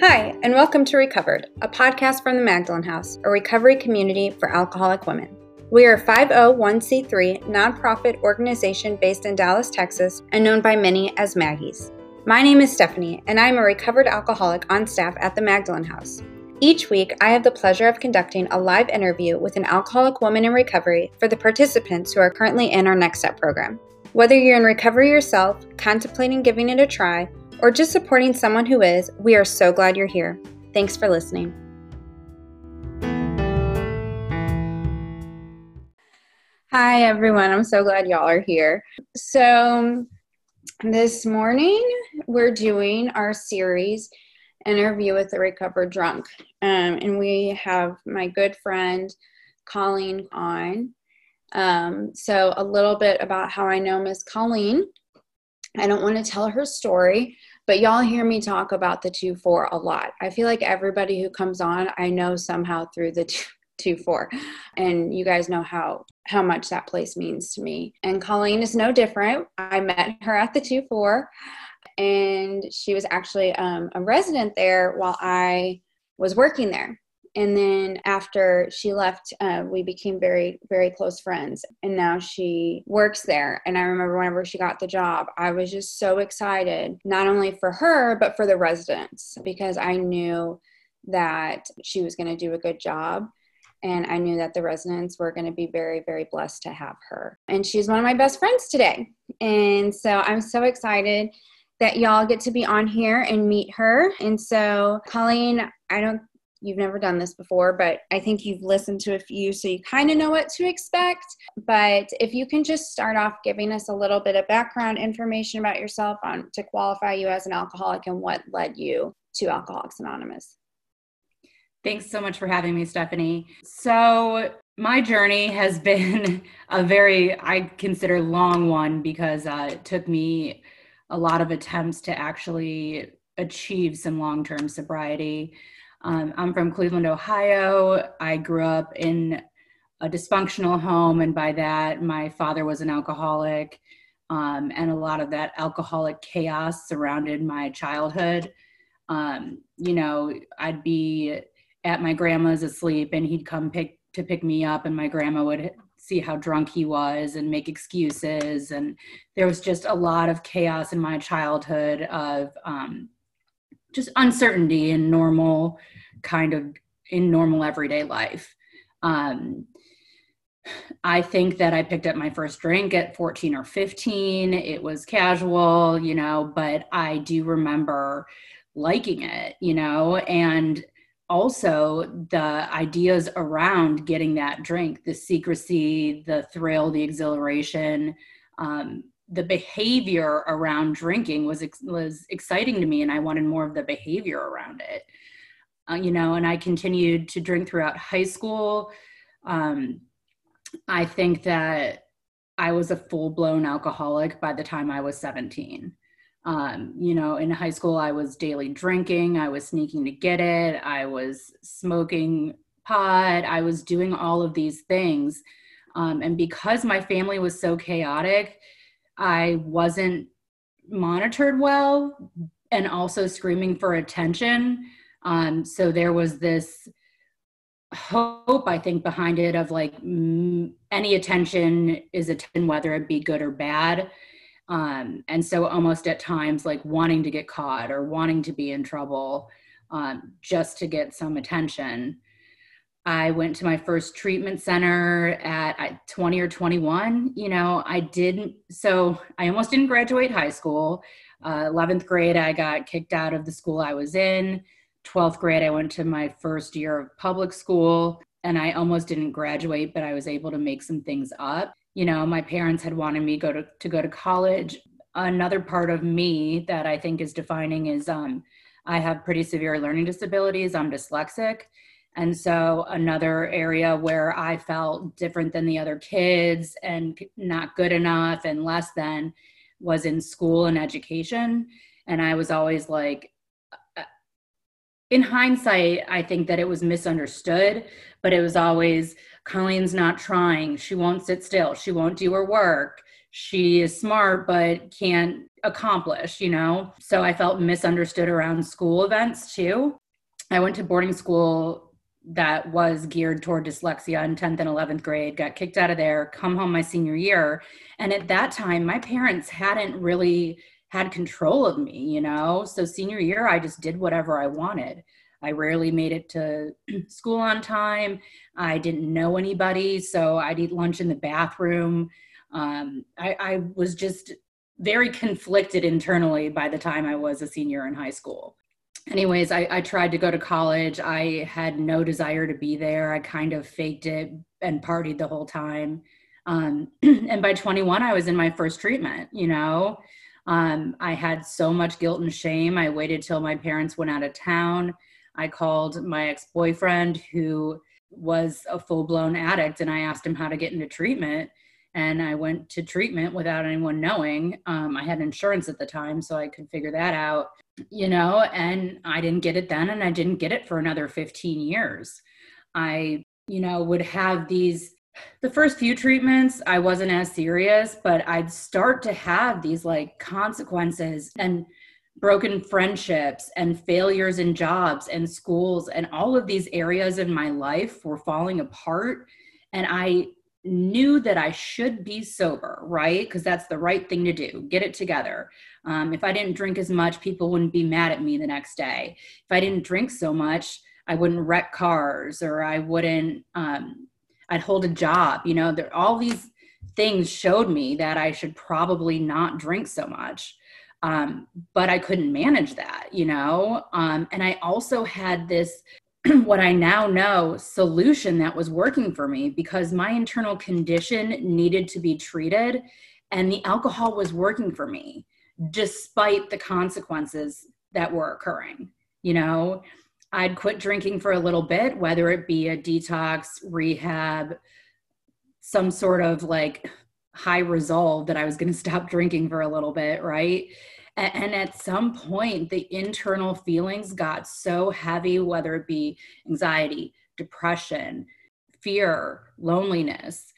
Hi, and welcome to Recovered, a podcast from the Magdalen House, a recovery community for alcoholic women. We are a 501c3 nonprofit organization based in Dallas, Texas, and known by many as Maggies. My name is Stephanie, and I am a recovered alcoholic on staff at the Magdalen House. Each week, I have the pleasure of conducting a live interview with an alcoholic woman in recovery for the participants who are currently in our Next Step program. Whether you're in recovery yourself, contemplating giving it a try, or just supporting someone who is, we are so glad you're here. Thanks for listening. Hi, everyone. I'm so glad y'all are here. So, this morning we're doing our series interview with the recovered drunk. Um, and we have my good friend Colleen on. Um, so, a little bit about how I know Miss Colleen. I don't want to tell her story, but y'all hear me talk about the 2 4 a lot. I feel like everybody who comes on, I know somehow through the 2, two 4. And you guys know how how much that place means to me. And Colleen is no different. I met her at the 2 4 and she was actually um, a resident there while I was working there and then after she left uh, we became very very close friends. And now she works there. And i remember whenever she got the job i was just so excited not only for her but for the residents because i knew that she was going to do a good job. And i knew that the residents were going to be very very blessed to have her. And she's one of my best friends today. And so i'm so excited that y'all get to be on here and meet her. And so, Colleen, I don't you've never done this before, but I think you've listened to a few, so you kind of know what to expect. But if you can just start off giving us a little bit of background information about yourself on to qualify you as an alcoholic and what led you to Alcoholics Anonymous. Thanks so much for having me, Stephanie. So, my journey has been a very, I consider, long one because uh, it took me a lot of attempts to actually achieve some long term sobriety. Um, I'm from Cleveland, Ohio. I grew up in a dysfunctional home, and by that, my father was an alcoholic, um, and a lot of that alcoholic chaos surrounded my childhood. Um, you know, I'd be at my grandma's asleep, and he'd come pick to pick me up, and my grandma would see how drunk he was and make excuses, and there was just a lot of chaos in my childhood of um, just uncertainty in normal kind of in normal everyday life. Um, I think that I picked up my first drink at 14 or 15. It was casual, you know, but I do remember liking it, you know, and also the ideas around getting that drink, the secrecy, the thrill, the exhilaration, um, the behavior around drinking was was exciting to me and i wanted more of the behavior around it. Uh, you know and i continued to drink throughout high school. Um, i think that i was a full-blown alcoholic by the time i was 17 um, you know in high school i was daily drinking i was sneaking to get it i was smoking pot i was doing all of these things. Um, and because my family was so chaotic I wasn't monitored well and also screaming for attention. Um, so there was this hope, I think, behind it of like m- any attention is attention, whether it be good or bad. Um, and so almost at times like wanting to get caught or wanting to be in trouble um, just to get some attention. I went to my first treatment center at 20 or 21. You know, I didn't, so I almost didn't graduate high school. Uh, 11th grade, I got kicked out of the school I was in. 12th grade, I went to my first year of public school and I almost didn't graduate, but I was able to make some things up. You know, my parents had wanted me go to, to go to college. Another part of me that I think is defining is um, I have pretty severe learning disabilities. I'm dyslexic. And so, another area where I felt different than the other kids and not good enough and less than was in school and education. And I was always like, uh, in hindsight, I think that it was misunderstood, but it was always Colleen's not trying. She won't sit still. She won't do her work. she is smart but can't accomplish, you know? So I felt misunderstood around school events too. I went to boarding school that was geared toward dyslexia in 10th and 11th grade, got kicked out of there, come home my senior year. And at that time, my parents hadn't really had control of me, you know? So senior year, I just did whatever I wanted. I rarely made it to school on time. I didn't know anybody, so I'd eat lunch in the bathroom. Um, I, I was just very conflicted internally by the time I was a senior in high school. Anyways, I, I tried to go to college. I had no desire to be there. I kind of faked it and partied the whole time. Um, and by 21, I was in my first treatment, you know. Um, I had so much guilt and shame. I waited till my parents went out of town. I called my ex boyfriend, who was a full blown addict, and I asked him how to get into treatment. And I went to treatment without anyone knowing. Um, I had insurance at the time, so I could figure that out, you know, and I didn't get it then, and I didn't get it for another 15 years. I, you know, would have these the first few treatments i wasn't as serious but i'd start to have these like consequences and broken friendships and failures in jobs and schools and all of these areas in my life were falling apart and i knew that i should be sober right because that's the right thing to do get it together um, if i didn't drink as much people wouldn't be mad at me the next day. If i didn't drink so much i wouldn't wreck cars or i wouldn't um, i'd hold a job you know there all these things showed me that i should probably not drink so much. Um, but I couldn't manage that, you know? Um, and I also had this, what I now know, solution that was working for me because my internal condition needed to be treated and the alcohol was working for me despite the consequences that were occurring, you know? I'd quit drinking for a little bit, whether it be a detox, rehab, some sort of like high resolve that I was going to stop drinking for a little bit, right? And at some point, the internal feelings got so heavy, whether it be anxiety, depression, fear, loneliness,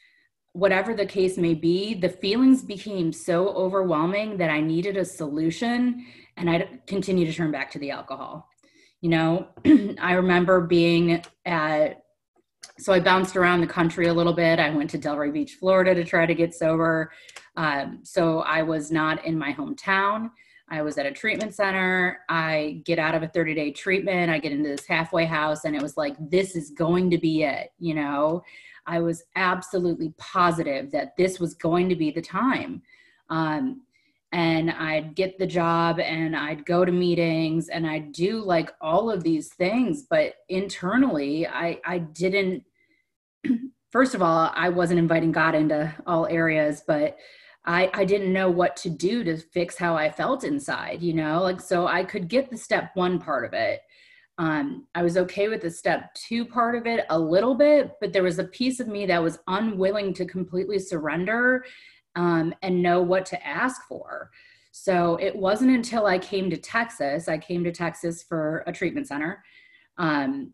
whatever the case may be, the feelings became so overwhelming that I needed a solution. And I continue to turn back to the alcohol. You know, I remember being at so I bounced around the country a little bit. I went to Delray Beach, Florida to try to get sober. Um, so I was not in my hometown. I was at a treatment center. I get out of a 30 day treatment. I get into this halfway house, and it was like, this is going to be it. You know, I was absolutely positive that this was going to be the time. Um, and I'd get the job and I'd go to meetings and I'd do like all of these things. But internally, I, I didn't, first of all, I wasn't inviting God into all areas, but I, I didn't know what to do to fix how I felt inside, you know, like so I could get the step one part of it. Um, I was okay with the step two part of it a little bit, but there was a piece of me that was unwilling to completely surrender um, and know what to ask for. So it wasn't until I came to Texas, I came to Texas for a treatment center. Um,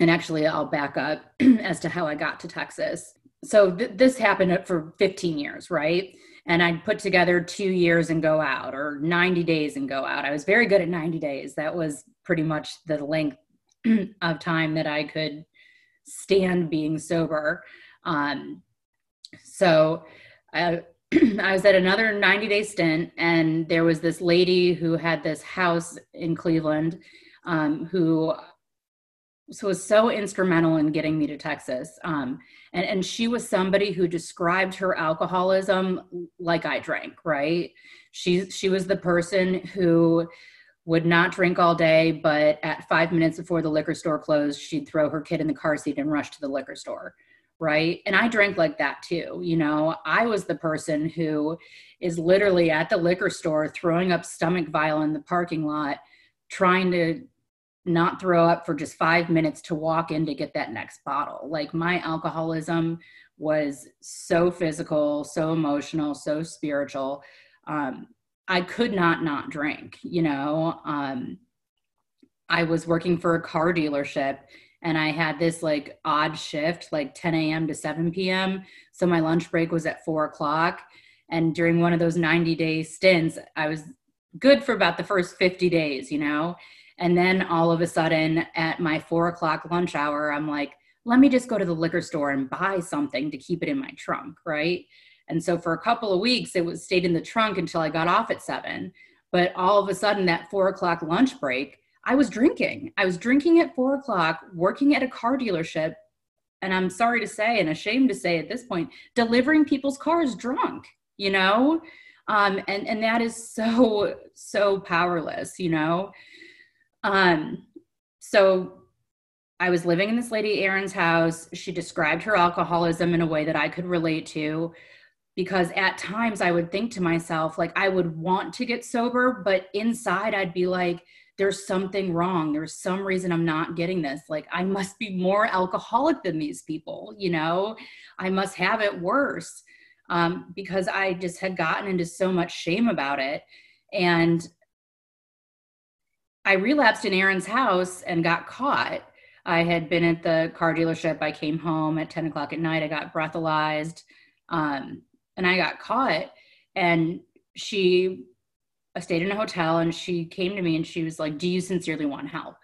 and actually, I'll back up as to how I got to Texas. So th- this happened for 15 years, right? And I'd put together two years and go out, or 90 days and go out. I was very good at 90 days. That was pretty much the length of time that I could stand being sober. Um, so I, I was at another 90 day stint, and there was this lady who had this house in Cleveland um, who so was so instrumental in getting me to Texas. Um, and, and she was somebody who described her alcoholism like I drank, right? She, she was the person who would not drink all day, but at five minutes before the liquor store closed, she'd throw her kid in the car seat and rush to the liquor store, right? And I drank like that too. You know, I was the person who is literally at the liquor store throwing up stomach bile in the parking lot, trying to not throw up for just five minutes to walk in to get that next bottle. Like my alcoholism was so physical, so emotional, so spiritual. Um, I could not not drink, you know. Um, I was working for a car dealership and I had this like odd shift, like 10 a.m. to 7 p.m. So my lunch break was at four o'clock. And during one of those 90 day stints, I was good for about the first 50 days, you know? And then all of a sudden at my four o'clock lunch hour, I'm like, let me just go to the liquor store and buy something to keep it in my trunk, right? And so for a couple of weeks, it was stayed in the trunk until I got off at seven. But all of a sudden, that four o'clock lunch break, I was drinking. I was drinking at four o'clock, working at a car dealership. And I'm sorry to say, and ashamed to say at this point, delivering people's cars drunk, you know? Um, and, and that is so, so powerless, you know? Um, so I was living in this lady Erin's house. She described her alcoholism in a way that I could relate to because at times I would think to myself, like, I would want to get sober, but inside I'd be like, there's something wrong. There's some reason I'm not getting this. Like, I must be more alcoholic than these people, you know? I must have it worse um, because I just had gotten into so much shame about it. And I relapsed in Aaron's house and got caught. I had been at the car dealership. I came home at 10 o'clock at night. I got breathalyzed. Um, and I got caught. And she I stayed in a hotel and she came to me and she was like, Do you sincerely want help?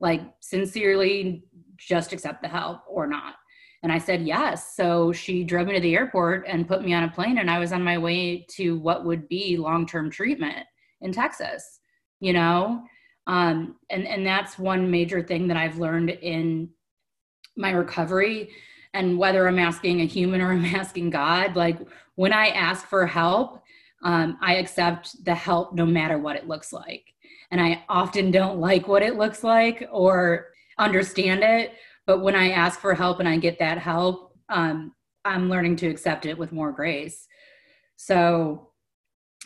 Like, sincerely just accept the help or not? And I said, Yes. So she drove me to the airport and put me on a plane, and I was on my way to what would be long term treatment in Texas, you know? Um, and, and that's one major thing that I've learned in my recovery and whether I'm asking a human or I'm asking God, like when I ask for help, um, I accept the help no matter what it looks like. And I often don't like what it looks like or understand it. But when I ask for help and I get that help, um, I'm learning to accept it with more grace. So,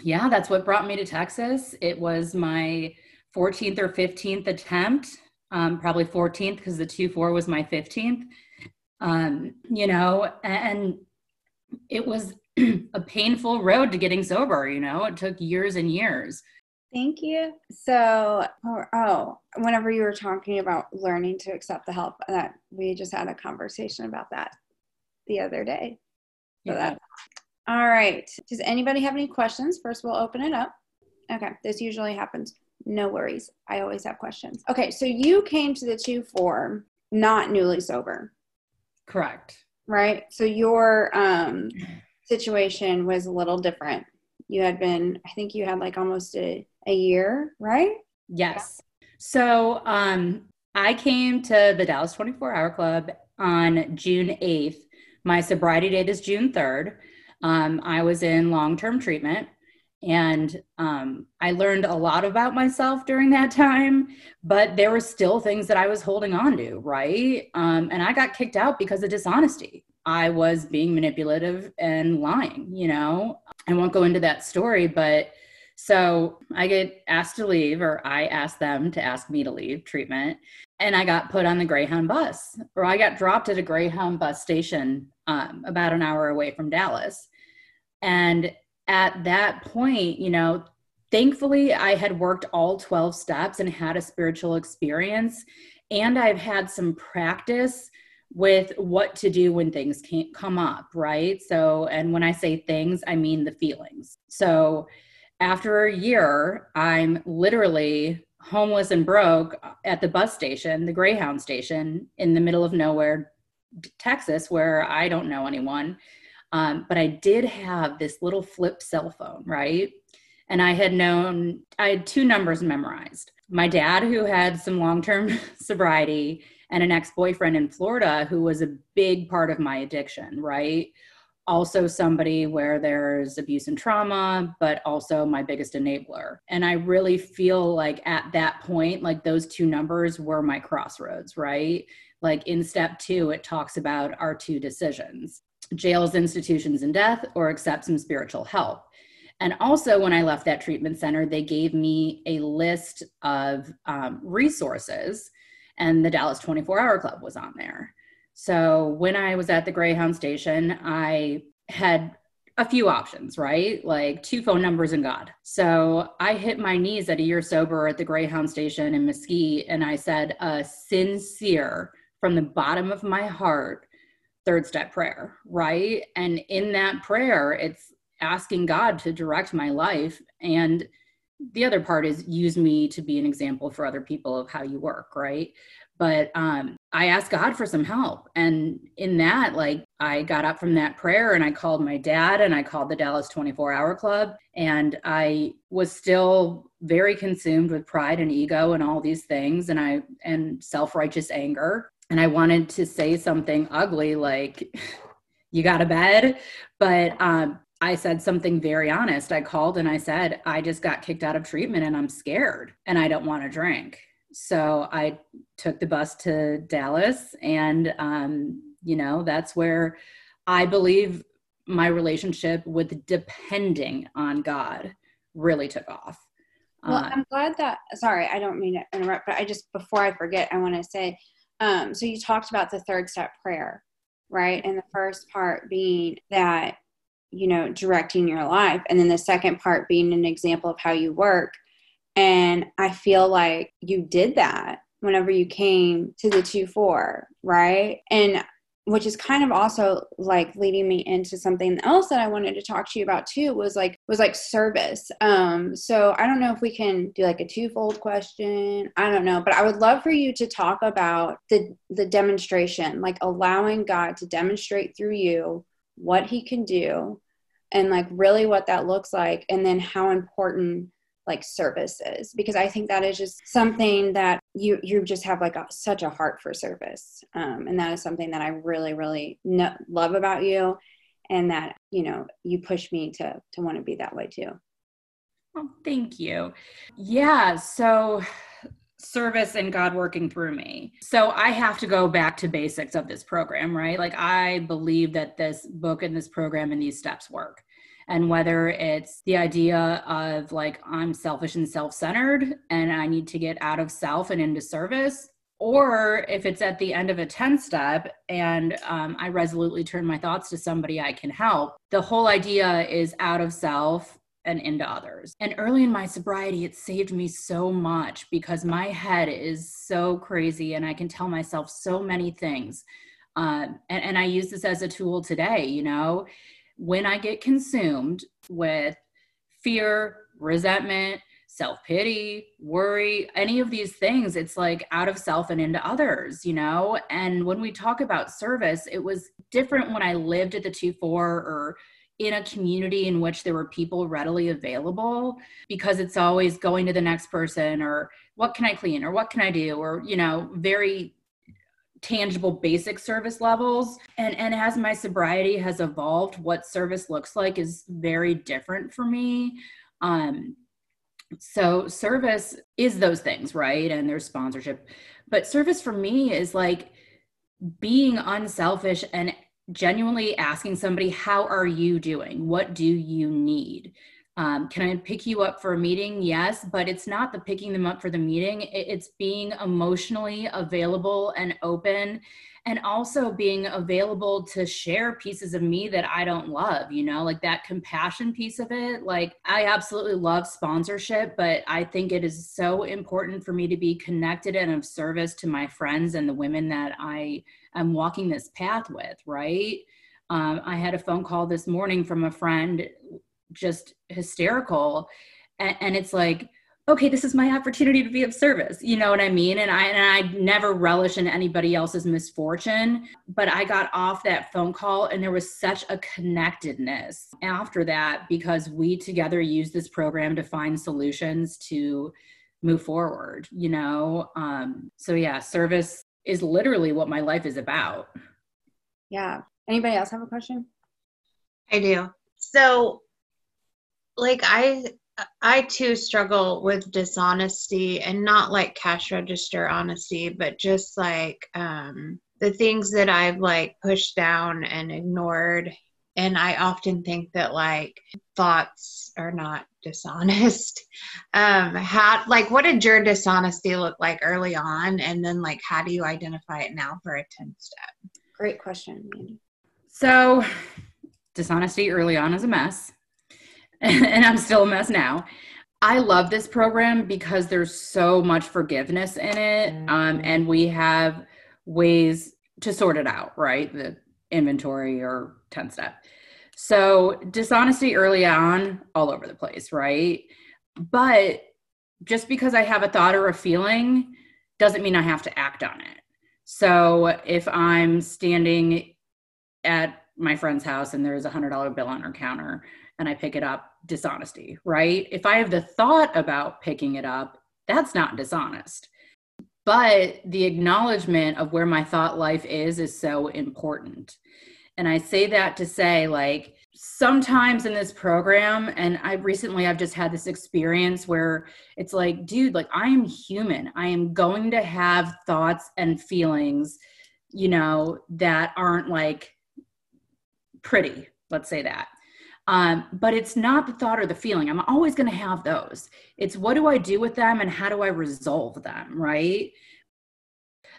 yeah, that's what brought me to Texas. It was my 14th or 15th attempt, um, probably 14th because the 2 4 was my 15th um, you know, and it was a painful road to getting sober, you know, it took years and years. Thank you. So, oh, oh, whenever you were talking about learning to accept the help, that we just had a conversation about that the other day. So yeah. that, all right. Does anybody have any questions? First, we'll open it up. Okay, this usually happens. No worries. I always have questions. Okay, so you came to the 2 4 not newly sober. Correct. Right. So your um, situation was a little different. You had been, I think you had like almost a, a year, right? Yes. So um, I came to the Dallas 24 Hour Club on June 8th. My sobriety date is June 3rd. Um, I was in long term treatment. And um, I learned a lot about myself during that time, but there were still things that I was holding on to, right? Um, and I got kicked out because of dishonesty. I was being manipulative and lying, you know? I won't go into that story, but so I get asked to leave, or I asked them to ask me to leave treatment. And I got put on the Greyhound bus, or I got dropped at a Greyhound bus station um, about an hour away from Dallas. And at that point, you know, thankfully I had worked all 12 steps and had a spiritual experience. And I've had some practice with what to do when things can't come up, right? So, and when I say things, I mean the feelings. So, after a year, I'm literally homeless and broke at the bus station, the Greyhound station in the middle of nowhere, Texas, where I don't know anyone. Um, but I did have this little flip cell phone, right? And I had known, I had two numbers memorized. My dad, who had some long term sobriety, and an ex boyfriend in Florida who was a big part of my addiction, right? Also, somebody where there's abuse and trauma, but also my biggest enabler. And I really feel like at that point, like those two numbers were my crossroads, right? Like in step two, it talks about our two decisions jails, institutions, and death, or accept some spiritual help. And also, when I left that treatment center, they gave me a list of um, resources, and the Dallas 24 Hour Club was on there. So, when I was at the Greyhound station, I had a few options, right? Like two phone numbers and God. So I hit my knees at a year sober at the Greyhound station in Mesquite, and I said a sincere, from the bottom of my heart, third step prayer, right? And in that prayer, it's asking God to direct my life. And the other part is use me to be an example for other people of how you work, right? But um, I asked God for some help. And in that, like, I got up from that prayer and I called my dad and I called the Dallas 24 Hour Club. And I was still very consumed with pride and ego and all these things and I and self-righteous anger. And I wanted to say something ugly like, you got a bed. But um, I said something very honest. I called and I said, I just got kicked out of treatment and I'm scared and I don't want to drink. So I took the bus to Dallas, and, um, you know, that's where I believe my relationship with depending on God really took off. Well, uh, I'm glad that, sorry, I don't mean to interrupt, but I just, before I forget, I want to say, um, so you talked about the third step prayer, right? And the first part being that you know, directing your life. And then the second part being an example of how you work. And I feel like you did that whenever you came to the 2 4, right? And which is kind of also like leading me into something else that I wanted to talk to you about too was like was like service. Um so I don't know if we can do like a twofold question. I don't know, but I would love for you to talk about the the demonstration, like allowing God to demonstrate through you what he can do and like really what that looks like and then how important like services because i think that is just something that you you just have like a, such a heart for service um, and that is something that i really really know, love about you and that you know you push me to to want to be that way too oh thank you yeah so service and God working through me. So I have to go back to basics of this program, right? Like I believe that this book and this program and these steps work. And whether it's the idea of like I'm selfish and self-centered and I need to get out of self and into service, or if it's at the end of a 10 step and um, I resolutely turn my thoughts to somebody I can help, the whole idea is out of self and into others. And early in my sobriety, it saved me so much because my head is so crazy and I can tell myself so many things. Um, and, and I use this as a tool today, you know, when I get consumed with fear, resentment, self pity, worry, any of these things, it's like out of self and into others, you know? And when we talk about service, it was different when I lived at the 2 4 or in a community in which there were people readily available because it's always going to the next person or what can I clean or what can I do or you know very tangible basic service levels and and as my sobriety has evolved what service looks like is very different for me um so service is those things right and there's sponsorship but service for me is like being unselfish and genuinely asking somebody, How are you doing? What do you need? Um, can I pick you up for a meeting? Yes, but it's not the picking them up for the meeting. It's being emotionally available and open, and also being available to share pieces of me that I don't love, you know, like that compassion piece of it. Like, I absolutely love sponsorship, but I think it is so important for me to be connected and of service to my friends and the women that I am walking this path with, right? Um, I had a phone call this morning from a friend, just hysterical. And, and it's like, okay, this is my opportunity to be of service. You know what I mean? And I and I never relish in anybody else's misfortune, but I got off that phone call and there was such a connectedness after that because we together use this program to find solutions to move forward, you know? Um, so yeah, service is literally what my life is about. Yeah. Anybody else have a question? I do. So like I I too struggle with dishonesty and not like cash register honesty, but just like um the things that I've like pushed down and ignored and I often think that like thoughts are not dishonest. Um, how like what did your dishonesty look like early on, and then like how do you identify it now for a ten step? Great question, So, dishonesty early on is a mess, and I'm still a mess now. I love this program because there's so much forgiveness in it, um, and we have ways to sort it out, right? The inventory or 10 step. So, dishonesty early on, all over the place, right? But just because I have a thought or a feeling doesn't mean I have to act on it. So, if I'm standing at my friend's house and there's a hundred dollar bill on her counter and I pick it up, dishonesty, right? If I have the thought about picking it up, that's not dishonest. But the acknowledgement of where my thought life is is so important. And I say that to say, like, sometimes in this program, and I recently I've just had this experience where it's like, dude, like, I am human. I am going to have thoughts and feelings, you know, that aren't like pretty, let's say that. Um, but it's not the thought or the feeling. I'm always going to have those. It's what do I do with them and how do I resolve them, right?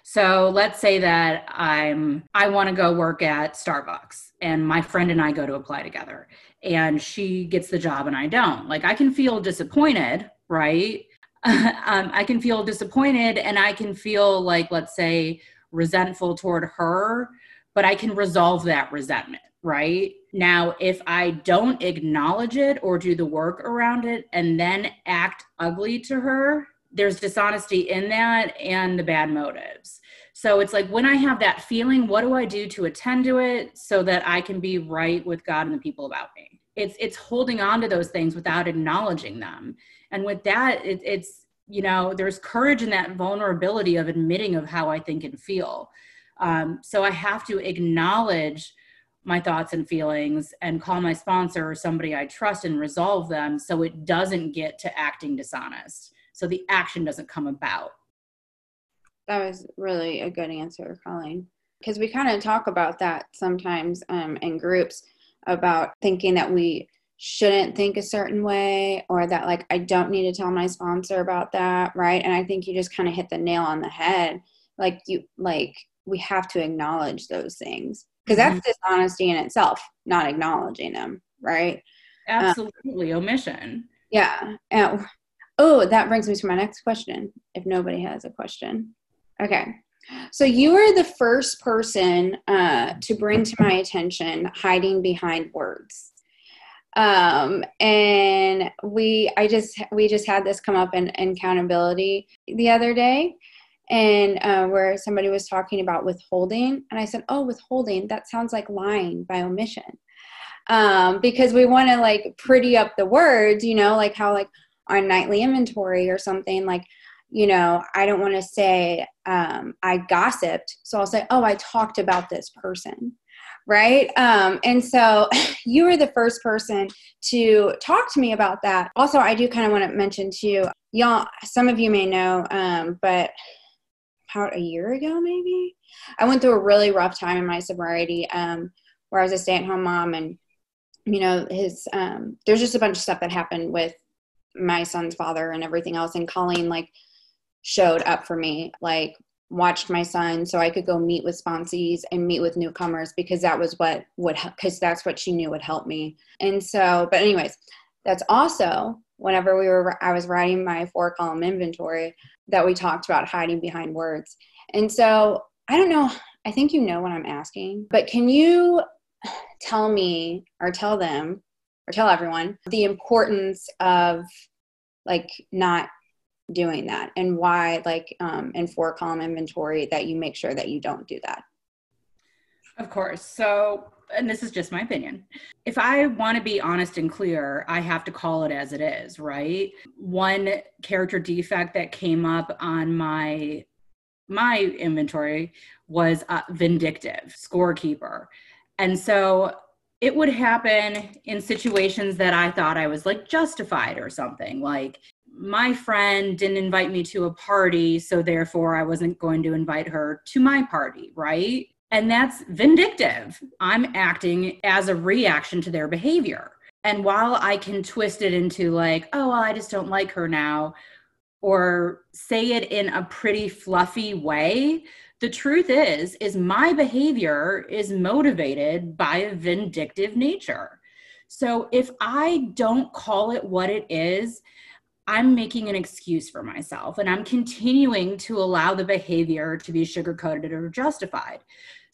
So let's say that I'm I want to go work at Starbucks and my friend and I go to apply together and she gets the job and I don't. Like I can feel disappointed, right? um, I can feel disappointed and I can feel like let's say resentful toward her, but I can resolve that resentment right? Now, if I don't acknowledge it or do the work around it and then act ugly to her, there's dishonesty in that and the bad motives. So it's like when I have that feeling, what do I do to attend to it so that I can be right with God and the people about me? It's it's holding on to those things without acknowledging them. And with that, it, it's you know, there's courage in that vulnerability of admitting of how I think and feel. Um, so I have to acknowledge my thoughts and feelings and call my sponsor or somebody I trust and resolve them so it doesn't get to acting dishonest. So the action doesn't come about. That was really a good answer, Colleen. Because we kind of talk about that sometimes um, in groups about thinking that we shouldn't think a certain way or that like I don't need to tell my sponsor about that, right? And I think you just kind of hit the nail on the head. Like you like we have to acknowledge those things because that's mm-hmm. dishonesty in itself not acknowledging them right? Absolutely um, omission. Yeah and, oh that brings me to my next question if nobody has a question. Okay so you were the first person uh, to bring to my attention hiding behind words. Um and we i just we just had this come up in, in accountability the other day and uh, where somebody was talking about withholding and i said oh withholding? That sounds like lying by omission. Um, because we want to like pretty up the words you know like how like on nightly inventory or something like you know i don't want to say um, i gossiped so i'll say oh i talked about this person right? Um, and so you were the first person to talk to me about that. Also i do kind of want to mention too y'all some of you may know um, but about a year ago, maybe. I went through a really rough time in my sobriety um, where I was a stay at home mom. And, you know, his, um, there's just a bunch of stuff that happened with my son's father and everything else. And Colleen, like, showed up for me, like, watched my son so I could go meet with sponsees and meet with newcomers because that was what would, because that's what she knew would help me. And so, but, anyways, that's also whenever we were i was writing my four column inventory that we talked about hiding behind words. And so i don't know i think you know what i'm asking but can you tell me or tell them or tell everyone the importance of like not doing that and why like um, in four column inventory that you make sure that you don't do that of course so and this is just my opinion. If I want to be honest and clear, I have to call it as it is, right? One character defect that came up on my my inventory was a vindictive scorekeeper. And so it would happen in situations that I thought I was like justified or something. Like my friend didn't invite me to a party, so therefore I wasn't going to invite her to my party, right? And that's vindictive. I'm acting as a reaction to their behavior. And while I can twist it into like, oh, well, I just don't like her now, or say it in a pretty fluffy way, the truth is is my behavior is motivated by a vindictive nature. So if I don't call it what it is, I'm making an excuse for myself and I'm continuing to allow the behavior to be sugarcoated or justified.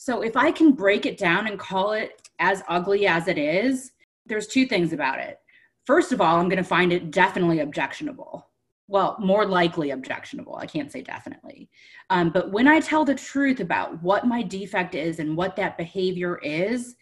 So if I can break it down and call it as ugly as it is, there's two things about it. First of all, I'm going to find it definitely objectionable. Well, more likely objectionable. I can't say definitely. Um, but when I tell the truth about what my defect is and what that behavior is,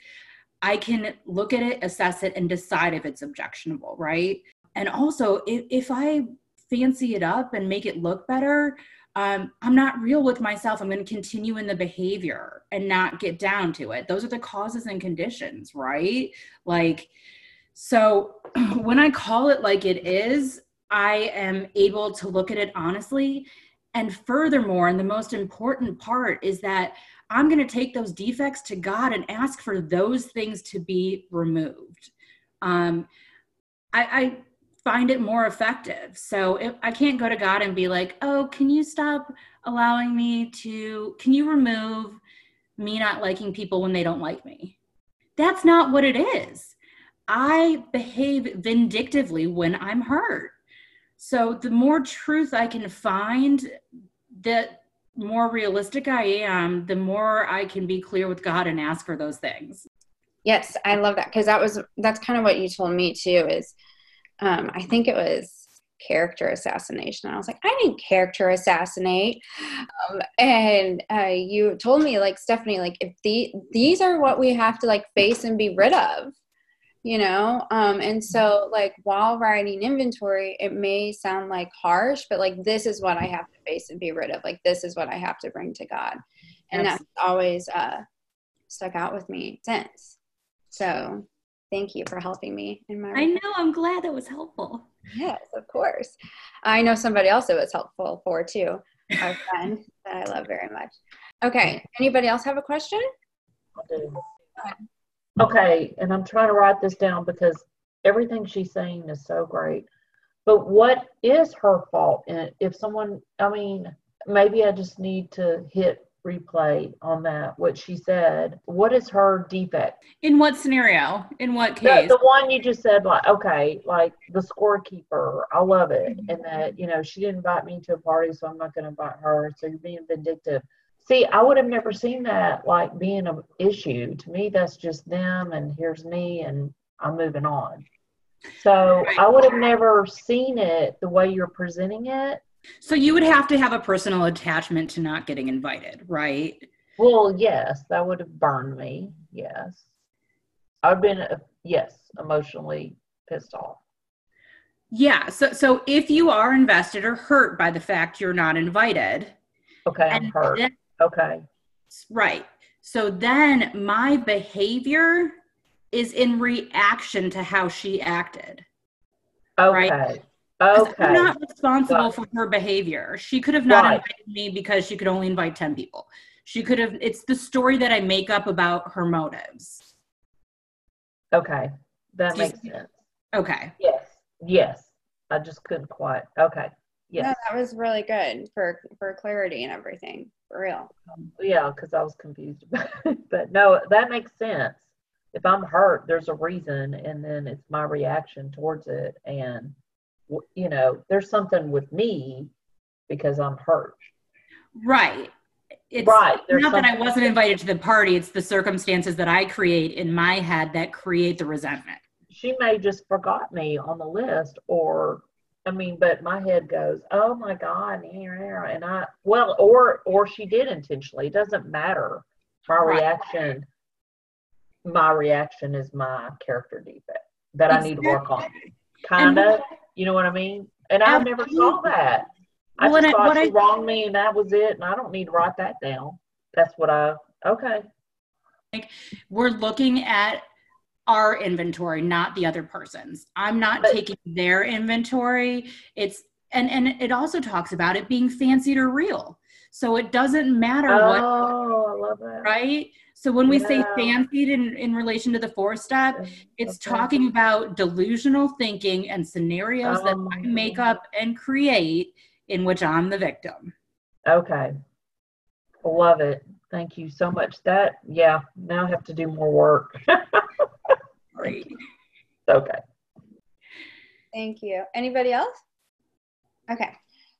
I can look at it, assess it, and decide if it's objectionable, right? And also, if, if I fancy it up and make it look better, um, I'm not real with myself. I'm going to continue in the behavior and not get down to it. Those are the causes and conditions, right? Like, so when I call it like it is, I am able to look at it honestly. And furthermore, and the most important part is that I'm going to take those defects to God and ask for those things to be removed. Um, I, I find it more effective. So if I can't go to God and be like, "Oh, can you stop allowing me to can you remove me not liking people when they don't like me?" That's not what it is. I behave vindictively when I'm hurt. So the more truth I can find, the more realistic I am, the more I can be clear with God and ask for those things. Yes, I love that because that was that's kind of what you told me too is um, I think it was character assassination. I was like, I didn't character assassinate. Um, and uh, you told me, like, Stephanie, like, if the, these are what we have to like face and be rid of, you know? Um, and so, like, while writing inventory, it may sound like harsh, but like, this is what I have to face and be rid of. Like, this is what I have to bring to God. And that's always uh, stuck out with me since. So thank you for helping me in my i know i'm glad that was helpful. Yes of course. I know somebody else it was helpful for too our friend that i love very much. Okay anybody else have a question? Okay and i'm trying to write this down because everything she's saying is so great. But what is her fault and if someone i mean maybe i just need to hit replay on that what she said what is her defect? In what scenario? In what case? the, the one you just said like okay like the scorekeeper i love it mm-hmm. and that you know she didn't invite me to a party so i'm not going to invite her so you're being vindictive. See i would have never seen that like being an issue. To me that's just them and here's me and i'm moving on. So right. i would have never seen it the way you're presenting it so you would have to have a personal attachment to not getting invited, right? Well, yes, that would have burned me. Yes. I've been, uh, yes, emotionally pissed off. Yeah. So, so if you are invested or hurt by the fact you're not invited. Okay, I'm hurt. Then, okay. Right. So then my behavior is in reaction to how she acted. Okay. Right? Okay. I'm not responsible for her behavior. She could have not right. invited me because she could only invite 10 people. She could have, it's the story that I make up about her motives. Okay. That Do makes sense. Okay. Yes. Yes. I just couldn't quite. Okay. Yes. No, that was really good for for clarity and everything. For real. Um, yeah, because I was confused. but no, that makes sense. If I'm hurt, there's a reason, and then it's my reaction towards it, and you know, there's something with me because I'm hurt. Right. It's right. There's not that I wasn't invited to the party, it's the circumstances that I create in my head that create the resentment. She may just forgot me on the list or I mean, but my head goes, "Oh my God!" And I, well, or or she did intentionally. It doesn't matter. My right. reaction, my reaction is my character defect that exactly. I need to work on. Kind of, you know what I mean? And I never saw that. I well, just thought she I, wronged me and that was it. And I don't need to write that down. That's what I, okay. We're looking at our inventory, not the other person's. I'm not but, taking their inventory. It's, and, and it also talks about it being fancied or real. So it doesn't matter oh, what. Oh, I love that. Right? So when we yeah. say fancied in, in relation to the four step, it's okay. talking about delusional thinking and scenarios that I oh. make up and create in which I'm the victim. Okay. Love it. Thank you so much. That, yeah, now I have to do more work. Great. Okay. Thank you. Anybody else? Okay.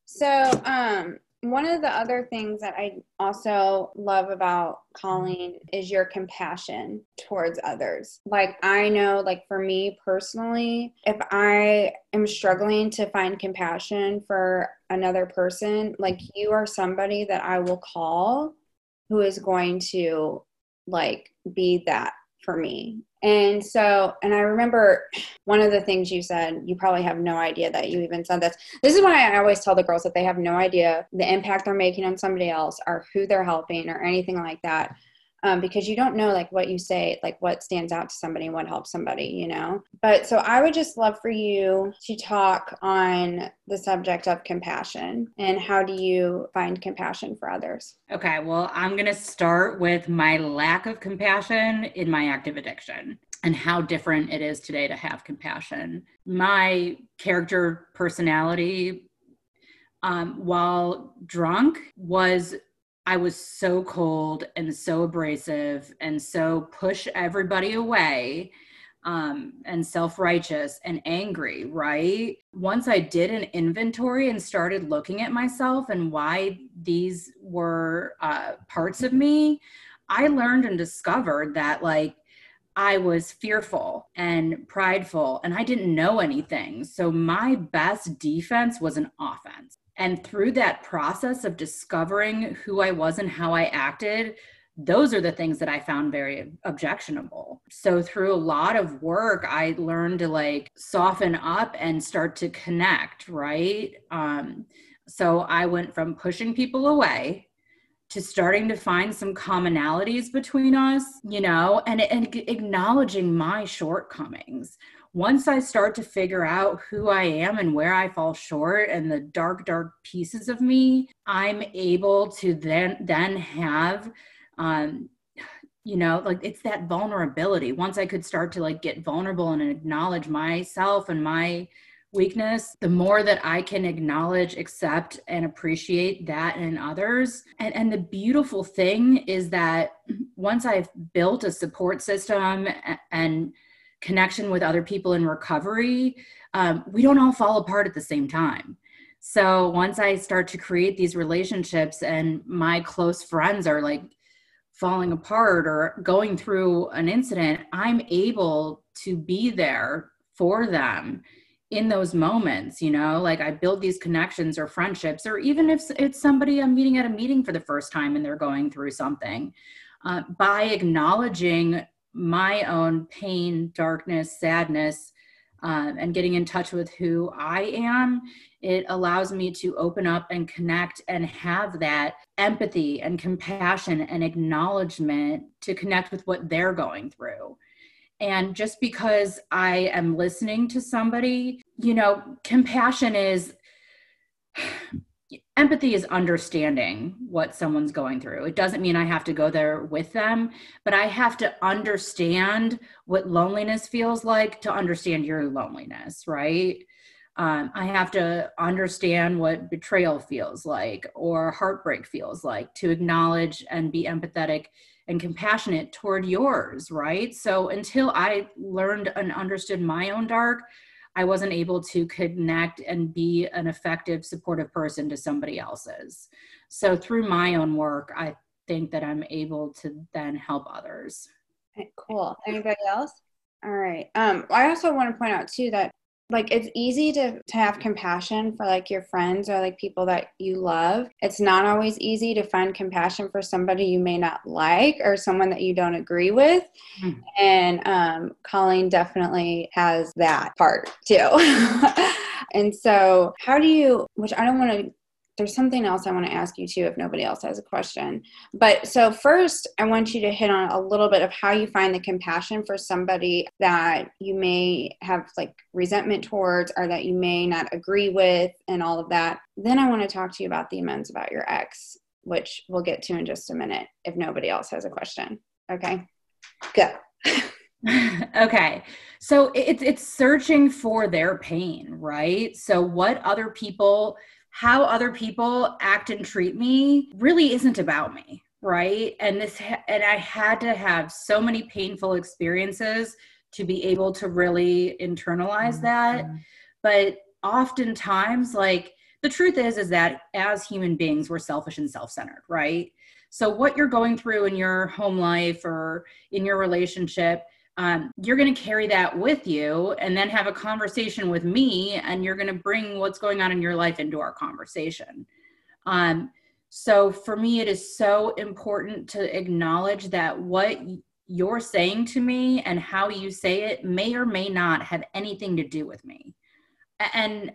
So, um, one of the other things that I also love about Colleen is your compassion towards others. Like, I know, like, for me personally, if I am struggling to find compassion for another person, like, you are somebody that I will call who is going to, like, be that for me. And so, and I remember one of the things you said, you probably have no idea that you even said this. This is why I always tell the girls that they have no idea the impact they're making on somebody else or who they're helping or anything like that um, because you don't know like what you say, like what stands out to somebody what helps somebody, you know? But so I would just love for you to talk on the subject of compassion and how do you find compassion for others? Okay, well, I'm going to start with my lack of compassion in my active addiction and how different it is today to have compassion. My character personality um, while drunk was I was so cold and so abrasive and so push everybody away um, and self righteous and angry, right? Once I did an inventory and started looking at myself and why these were uh, parts of me, I learned and discovered that, like, I was fearful and prideful and I didn't know anything. So my best defense was an offense. And through that process of discovering who I was and how I acted, those are the things that I found very objectionable. So through a lot of work, I learned to like soften up and start to connect, right? Um, so I went from pushing people away to starting to find some commonalities between us, you know, and, and acknowledging my shortcomings once I start to figure out who I am and where I fall short and the dark, dark pieces of me, I'm able to then then have um you know like it's that vulnerability. Once i could start to like get vulnerable and acknowledge myself and my weakness the more that i can acknowledge accept and appreciate that in others. And and the beautiful thing is that once i've built a support system and connection with other people in recovery, um, we don't all fall apart at the same time. So once I start to create these relationships and my close friends are like falling apart or going through an incident, I'm able to be there for them in those moments you know like i build these connections or friendships or even if it's somebody i'm meeting at a meeting for the first time and they're going through something uh, by acknowledging my own pain, darkness, sadness, um, and getting in touch with who I am, it allows me to open up and connect and have that empathy and compassion and acknowledgement to connect with what they're going through. And just because I am listening to somebody, you know, compassion is empathy is understanding what someone's going through. It doesn't mean I have to go there with them, but I have to understand what loneliness feels like to understand your loneliness, right? Um, I have to understand what betrayal feels like or heartbreak feels like to acknowledge and be empathetic and compassionate toward yours, right? So until I learned and understood my own dark, I wasn't able to connect and be an effective supportive person to somebody else's. So through my own work, I think that I'm able to then help others. Okay, cool. Anybody else? All right. Um, I also want to point out too that like it's easy to to have compassion for like your friends or like people that you love. It's not always easy to find compassion for somebody you may not like or someone that you don't agree with. Mm. and um, colleen definitely has that part too. And so how do you which i don't want to there's something else I want to ask you too if nobody else has a question. But so first I want you to hit on a little bit of how you find the compassion for somebody that you may have like resentment towards or that you may not agree with and all of that. Then I want to talk to you about the amends about your ex, which we'll get to in just a minute if nobody else has a question. Okay. Go. okay so it's it's searching for their pain right so what other people how other people act and treat me really isn't about me right? And this and i had to have so many painful experiences to be able to really internalize that. Mm-hmm. but oftentimes like the truth is is that as human beings we're selfish and self-centered right? So what you're going through in your home life or in your relationship um, you're going to carry that with you and then have a conversation with me and you're going to bring what's going on in your life into our conversation. Um, so for me it is so important to acknowledge that what you're saying to me and how you say it may or may not have anything to do with me. And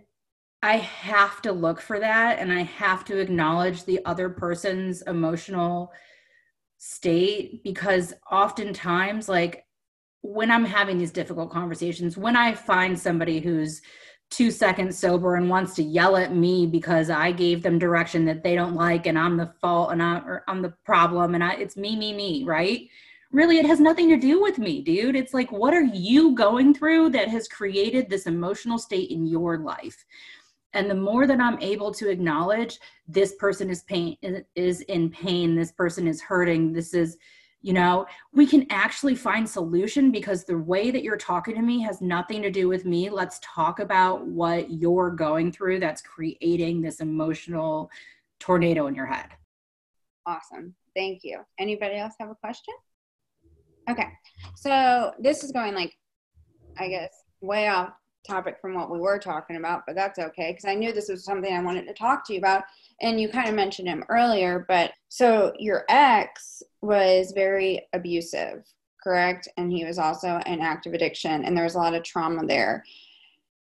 I have to look for that and I have to acknowledge the other person's emotional state because oftentimes, like when I'm having these difficult conversations, when I find somebody who's two seconds sober and wants to yell at me because I gave them direction that they don't like and I'm the fault and I, I'm the problem and I, it's me, me, me, right? Really, it has nothing to do with me, dude. It's like, what are you going through that has created this emotional state in your life? and the more that i'm able to acknowledge this person is pain is in pain this person is hurting this is you know we can actually find solution because the way that you're talking to me has nothing to do with me. Let's talk about what you're going through that's creating this emotional tornado in your head. Awesome. Thank you. Anybody else have a question? Okay. So this is going like i guess way off topic from what we were talking about, but that's okay because I knew this was something I wanted to talk to you about. And you kind of mentioned him earlier, but so your ex was very abusive, correct? And he was also in active addiction, and there was a lot of trauma there.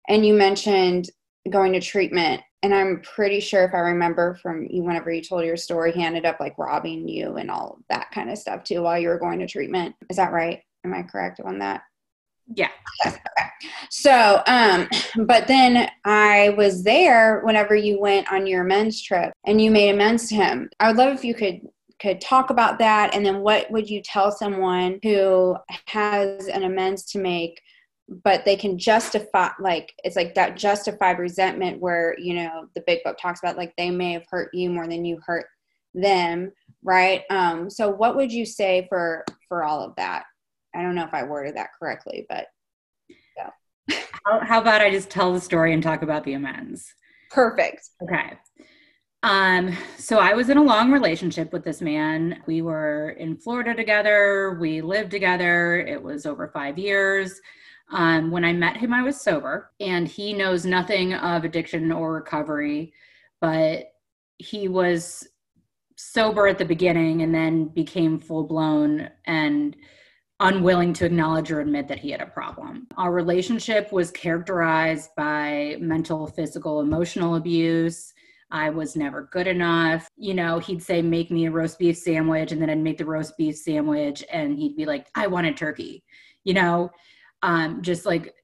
And you mentioned going to treatment. And I'm pretty sure if I remember from you, whenever you told your story, he ended up like robbing you and all that kind of stuff too while you were going to treatment. Is that right? Am I correct on that? Yeah. So, um, but then I was there whenever you went on your men's trip and you made amends to him. I would love if you could could talk about that and then what would you tell someone who has an amends to make but they can justify like it's like that justified resentment where you know the big book talks about like they may have hurt you more than you hurt them right um so what would you say for for all of that I don't know if I worded that correctly, but yeah. how, how about I just tell the story and talk about the amends? Perfect. Okay. Um, so I was in a long relationship with this man. We were in Florida together. We lived together. It was over five years. Um, when I met him, I was sober, and he knows nothing of addiction or recovery, but he was sober at the beginning and then became full blown and unwilling to acknowledge or admit that he had a problem. Our relationship was characterized by mental, physical, emotional abuse. I was never good enough. You know, he'd say, Make me a roast beef sandwich. And then I'd make the roast beef sandwich. And he'd be like, I wanted turkey. You know, um, just like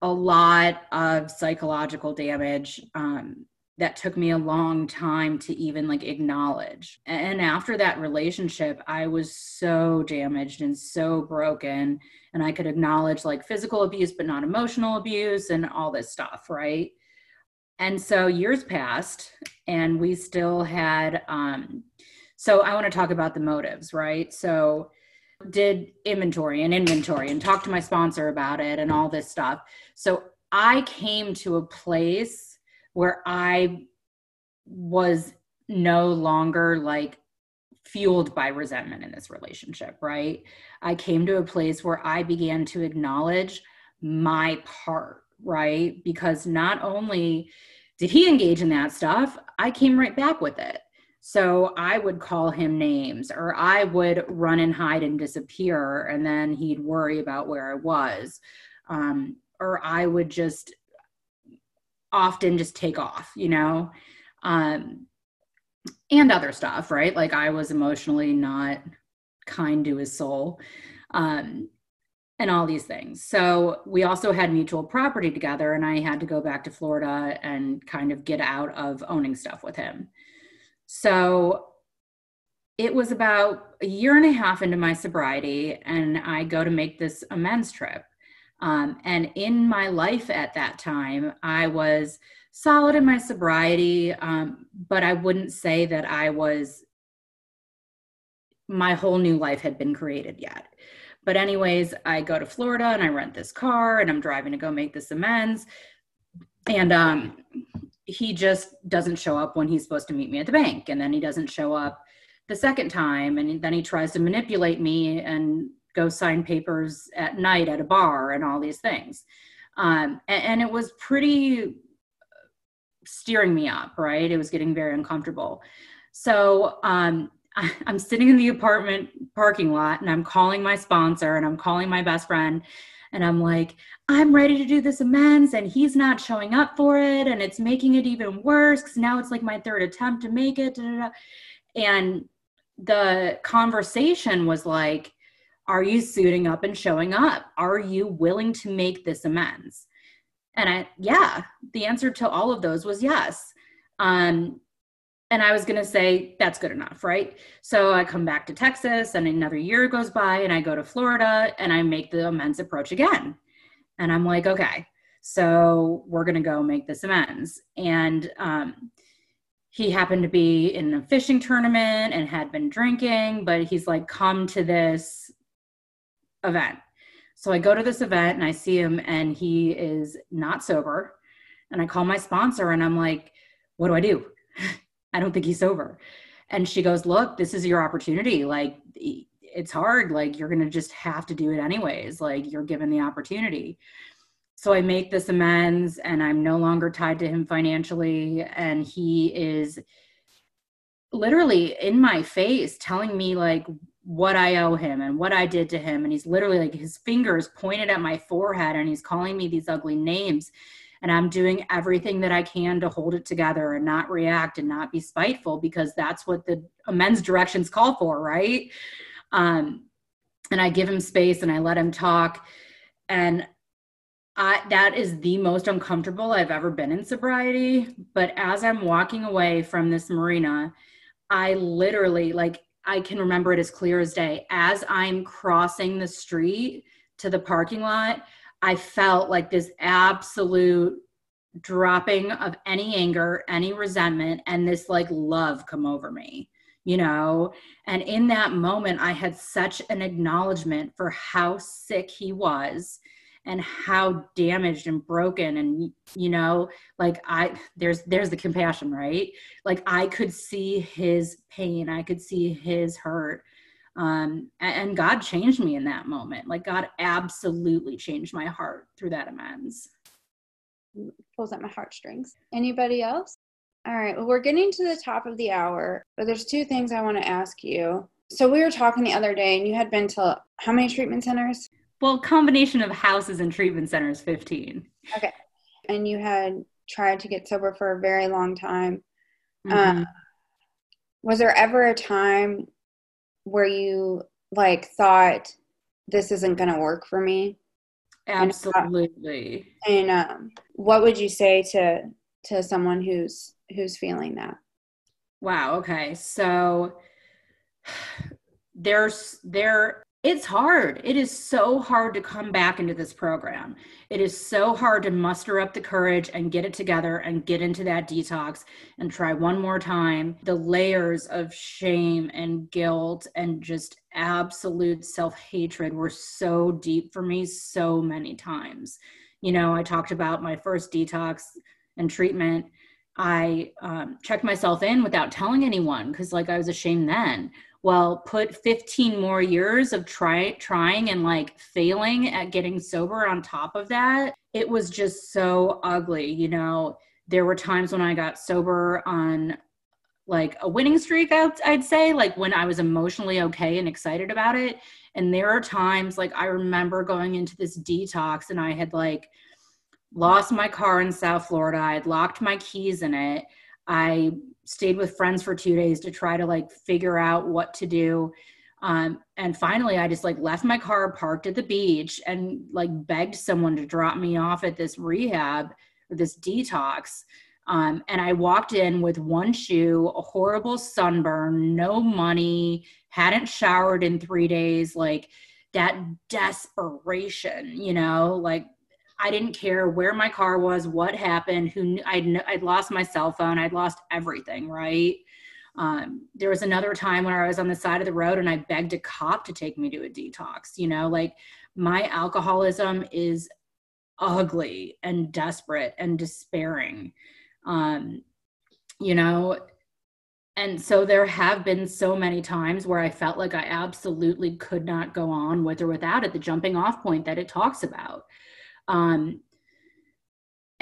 a lot of psychological damage. Um, that took me a long time to even like acknowledge. And after that relationship, I was so damaged and so broken. And I could acknowledge like physical abuse, but not emotional abuse and all this stuff, right? And so years passed, and we still had. Um, so I want to talk about the motives, right? So did inventory and inventory and talk to my sponsor about it and all this stuff. So I came to a place where I was no longer like fueled by resentment in this relationship, right? I came to a place where I began to acknowledge my part, right? Because not only did he engage in that stuff, I came right back with it. So I would call him names or I would run and hide and disappear, and then he'd worry about where I was. Um, or I would just often just take off, you know, um, and other stuff, right? Like I was emotionally not kind to his soul, um, and all these things. So we also had mutual property together, and I had to go back to Florida and kind of get out of owning stuff with him. So it was about a year and a half into my sobriety, and I go to make this amends trip. Um, and in my life at that time, I was solid in my sobriety, um, but I wouldn't say that I was, my whole new life had been created yet. But, anyways, I go to Florida and I rent this car and I'm driving to go make this amends. And um, he just doesn't show up when he's supposed to meet me at the bank and then he doesn't show up the second time and then he tries to manipulate me and go sign papers at night at a bar and all these things um, and, and, it was pretty steering me up right it was getting very uncomfortable so um, I, i'm sitting in the apartment parking lot and i'm calling my sponsor and i'm calling my best friend and I'm like, I'm ready to do this amends and he's not showing up for it and it's making it even worse because now it's like my third attempt to make it. Da, da, da. And the conversation was like, are you suiting up and showing up? Are you willing to make this amends? And I, yeah, the answer to all of those was yes. Um, and I was going to say, that's good enough, right? So I come back to Texas, and another year goes by, and I go to Florida and I make the amends approach again. And I'm like, okay, so we're going to go make this amends. And um, he happened to be in a fishing tournament and had been drinking, but he's like, come to this event. So I go to this event and I see him, and he is not sober. And I call my sponsor, and I'm like, what do I do? I don't think he's sober. And she goes, Look, this is your opportunity. Like, it's hard. Like, you're going to just have to do it anyways. Like, you're given the opportunity. So I make this amends and I'm no longer tied to him financially. And he is literally in my face telling me, like, what I owe him and what I did to him. And he's literally like his fingers pointed at my forehead and he's calling me these ugly names and I'm doing everything that I can to hold it together and not react and not be spiteful because that's what the amends directions call for, right? Um, and I give him space and I let him talk. And I, that is the most uncomfortable I've ever been in sobriety. But as I'm walking away from this marina, I literally, like, I can remember it as clear as day. As I'm crossing the street to the parking lot, I felt like this absolute dropping of any anger, any resentment, and this like love come over me, you know? And in that moment, I had such an acknowledgement for how sick he was and how damaged and broken and you know like i there's there's the compassion right? Like i could see his pain i could see his hurt um, and god changed me in that moment. Like god absolutely changed my heart through that amends. Pulls at my heartstrings. Anybody else? All right well we're getting to the top of the hour but there's two things i want to ask you. So we were talking the other day and you had been to how many treatment centers well combination of houses and treatment centers 15 okay. And you had tried to get sober for a very long time. Mm-hmm. um, was there ever a time where you like thought this isn't going to work for me absolutely. and, and um, what would you say to to someone who's who's feeling that? Wow okay. So there's there it's hard. It is so hard to come back into this program. It is so hard to muster up the courage and get it together and get into that detox and try one more time. The layers of shame and guilt and just absolute self hatred were so deep for me so many times. You know, I talked about my first detox and treatment. I um, checked myself in without telling anyone because, like, I was ashamed then well put 15 more years of try trying and like failing at getting sober on top of that it was just so ugly you know? There were times when i got sober on like a winning streak I'd say like when i was emotionally okay and excited about it. And there are times like i remember going into this detox and i had like lost my car in south florida i had locked my keys in it i stayed with friends for two days to try to like figure out what to do um, and finally i just like left my car parked at the beach and like begged someone to drop me off at this rehab or this detox um, and i walked in with one shoe a horrible sunburn no money hadn't showered in three days like that desperation you know like I didn't care where my car was, what happened, who I'd, I'd lost my cell phone, I'd lost everything, right? Um, there was another time when I was on the side of the road and I begged a cop to take me to a detox. You know, like my alcoholism is ugly and desperate and despairing. Um, you know, and so there have been so many times where I felt like I absolutely could not go on with or without it, the jumping off point that it talks about. Um,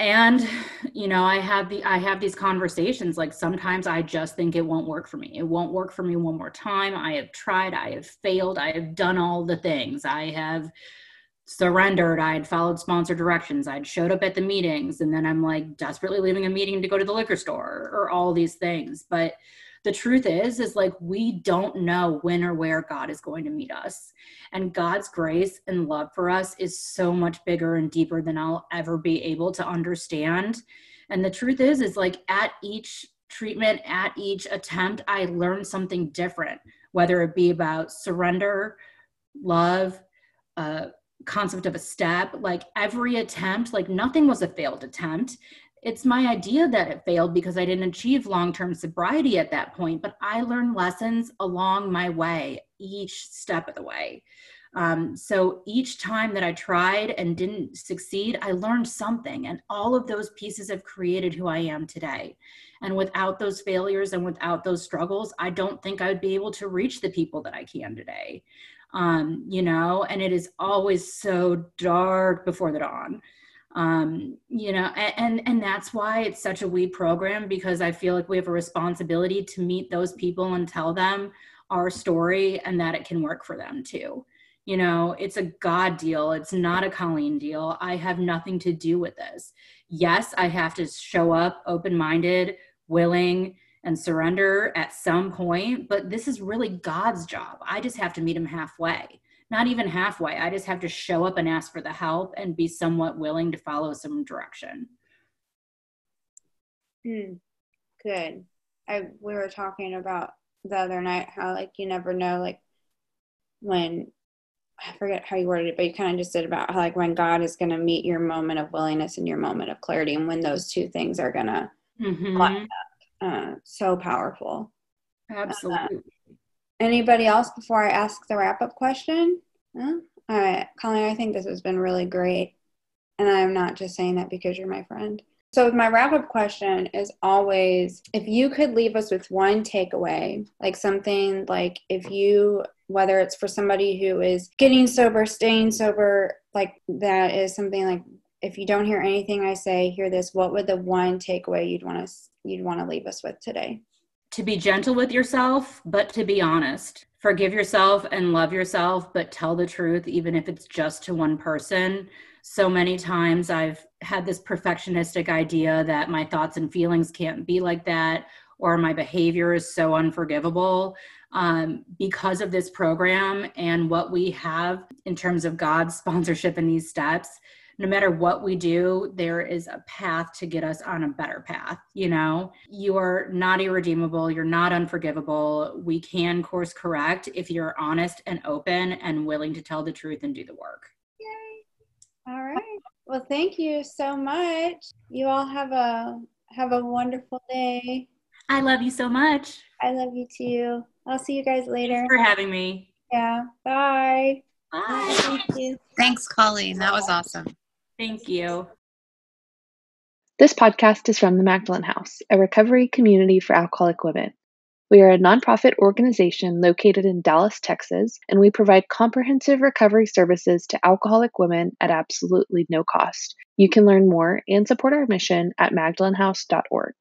and you know i have the i have these conversations like sometimes i just think it won't work for me. It won't work for me one more time. I have tried i have failed i have done all the things. I have surrendered. I had followed sponsor directions. I'd showed up at the meetings. And then i'm like desperately leaving a meeting to go to the liquor store or all these things. But the truth is is like we don't know when or where god is going to meet us. And god's grace and love for us is so much bigger and deeper than i'll ever be able to understand. And the truth is is like at each treatment at each attempt i learned something different whether it be about surrender love uh, concept of a step like every attempt like nothing was a failed attempt it's my idea that it failed because I didn't achieve long term sobriety at that point, but I learned lessons along my way, each step of the way. Um, so each time that I tried and didn't succeed, I learned something, and all of those pieces have created who I am today. And without those failures and without those struggles, I don't think I'd be able to reach the people that I can today. Um, you know, and it is always so dark before the dawn um, you know and, and that's why it's such a we program because i feel like we have a responsibility to meet those people and tell them our story and that it can work for them too. You know it's a god deal. It's not a colleen deal. I have nothing to do with this. Yes i have to show up open minded willing and surrender at some point but this is really god's job. I just have to meet him halfway not even halfway. I just have to show up and ask for the help and be somewhat willing to follow some direction. Hmm. Good. I we were talking about the other night how like you never know like when I forget how you worded it, but you kind of just did about how like when God is going to meet your moment of willingness and your moment of clarity, and when those two things are going to mm-hmm. uh, so powerful. Absolutely. Uh, Anybody else before I ask the wrap up question? All right, Colleen, I think this has been really great. And I'm not just saying that because you're my friend. So, my wrap up question is always if you could leave us with one takeaway, like something like if you, whether it's for somebody who is getting sober, staying sober, like that is something like if you don't hear anything I say, hear this, what would the one takeaway you'd want to you'd want to leave us with today? To be gentle with yourself, but to be honest. Forgive yourself and love yourself, but tell the truth, even if it's just to one person. So many times I've had this perfectionistic idea that my thoughts and feelings can't be like that, or my behavior is so unforgivable. Um, because of this program and what we have in terms of God's sponsorship in these steps, no matter what we do, there is a path to get us on a better path. You know, you are not irredeemable, you're not unforgivable. We can course correct if you're honest and open and willing to tell the truth and do the work. Yay. All right. Well, thank you so much. You all have a have a wonderful day. I love you so much. I love you too. I'll see you guys later. Thanks for having me. Yeah. Bye. Bye. Bye. Thank Thanks, Colleen. That was awesome. Thank you. This podcast is from the Magdalen House, a recovery community for alcoholic women. We are a nonprofit organization located in Dallas, Texas, and we provide comprehensive recovery services to alcoholic women at absolutely no cost. You can learn more and support our mission at magdalenhouse.org.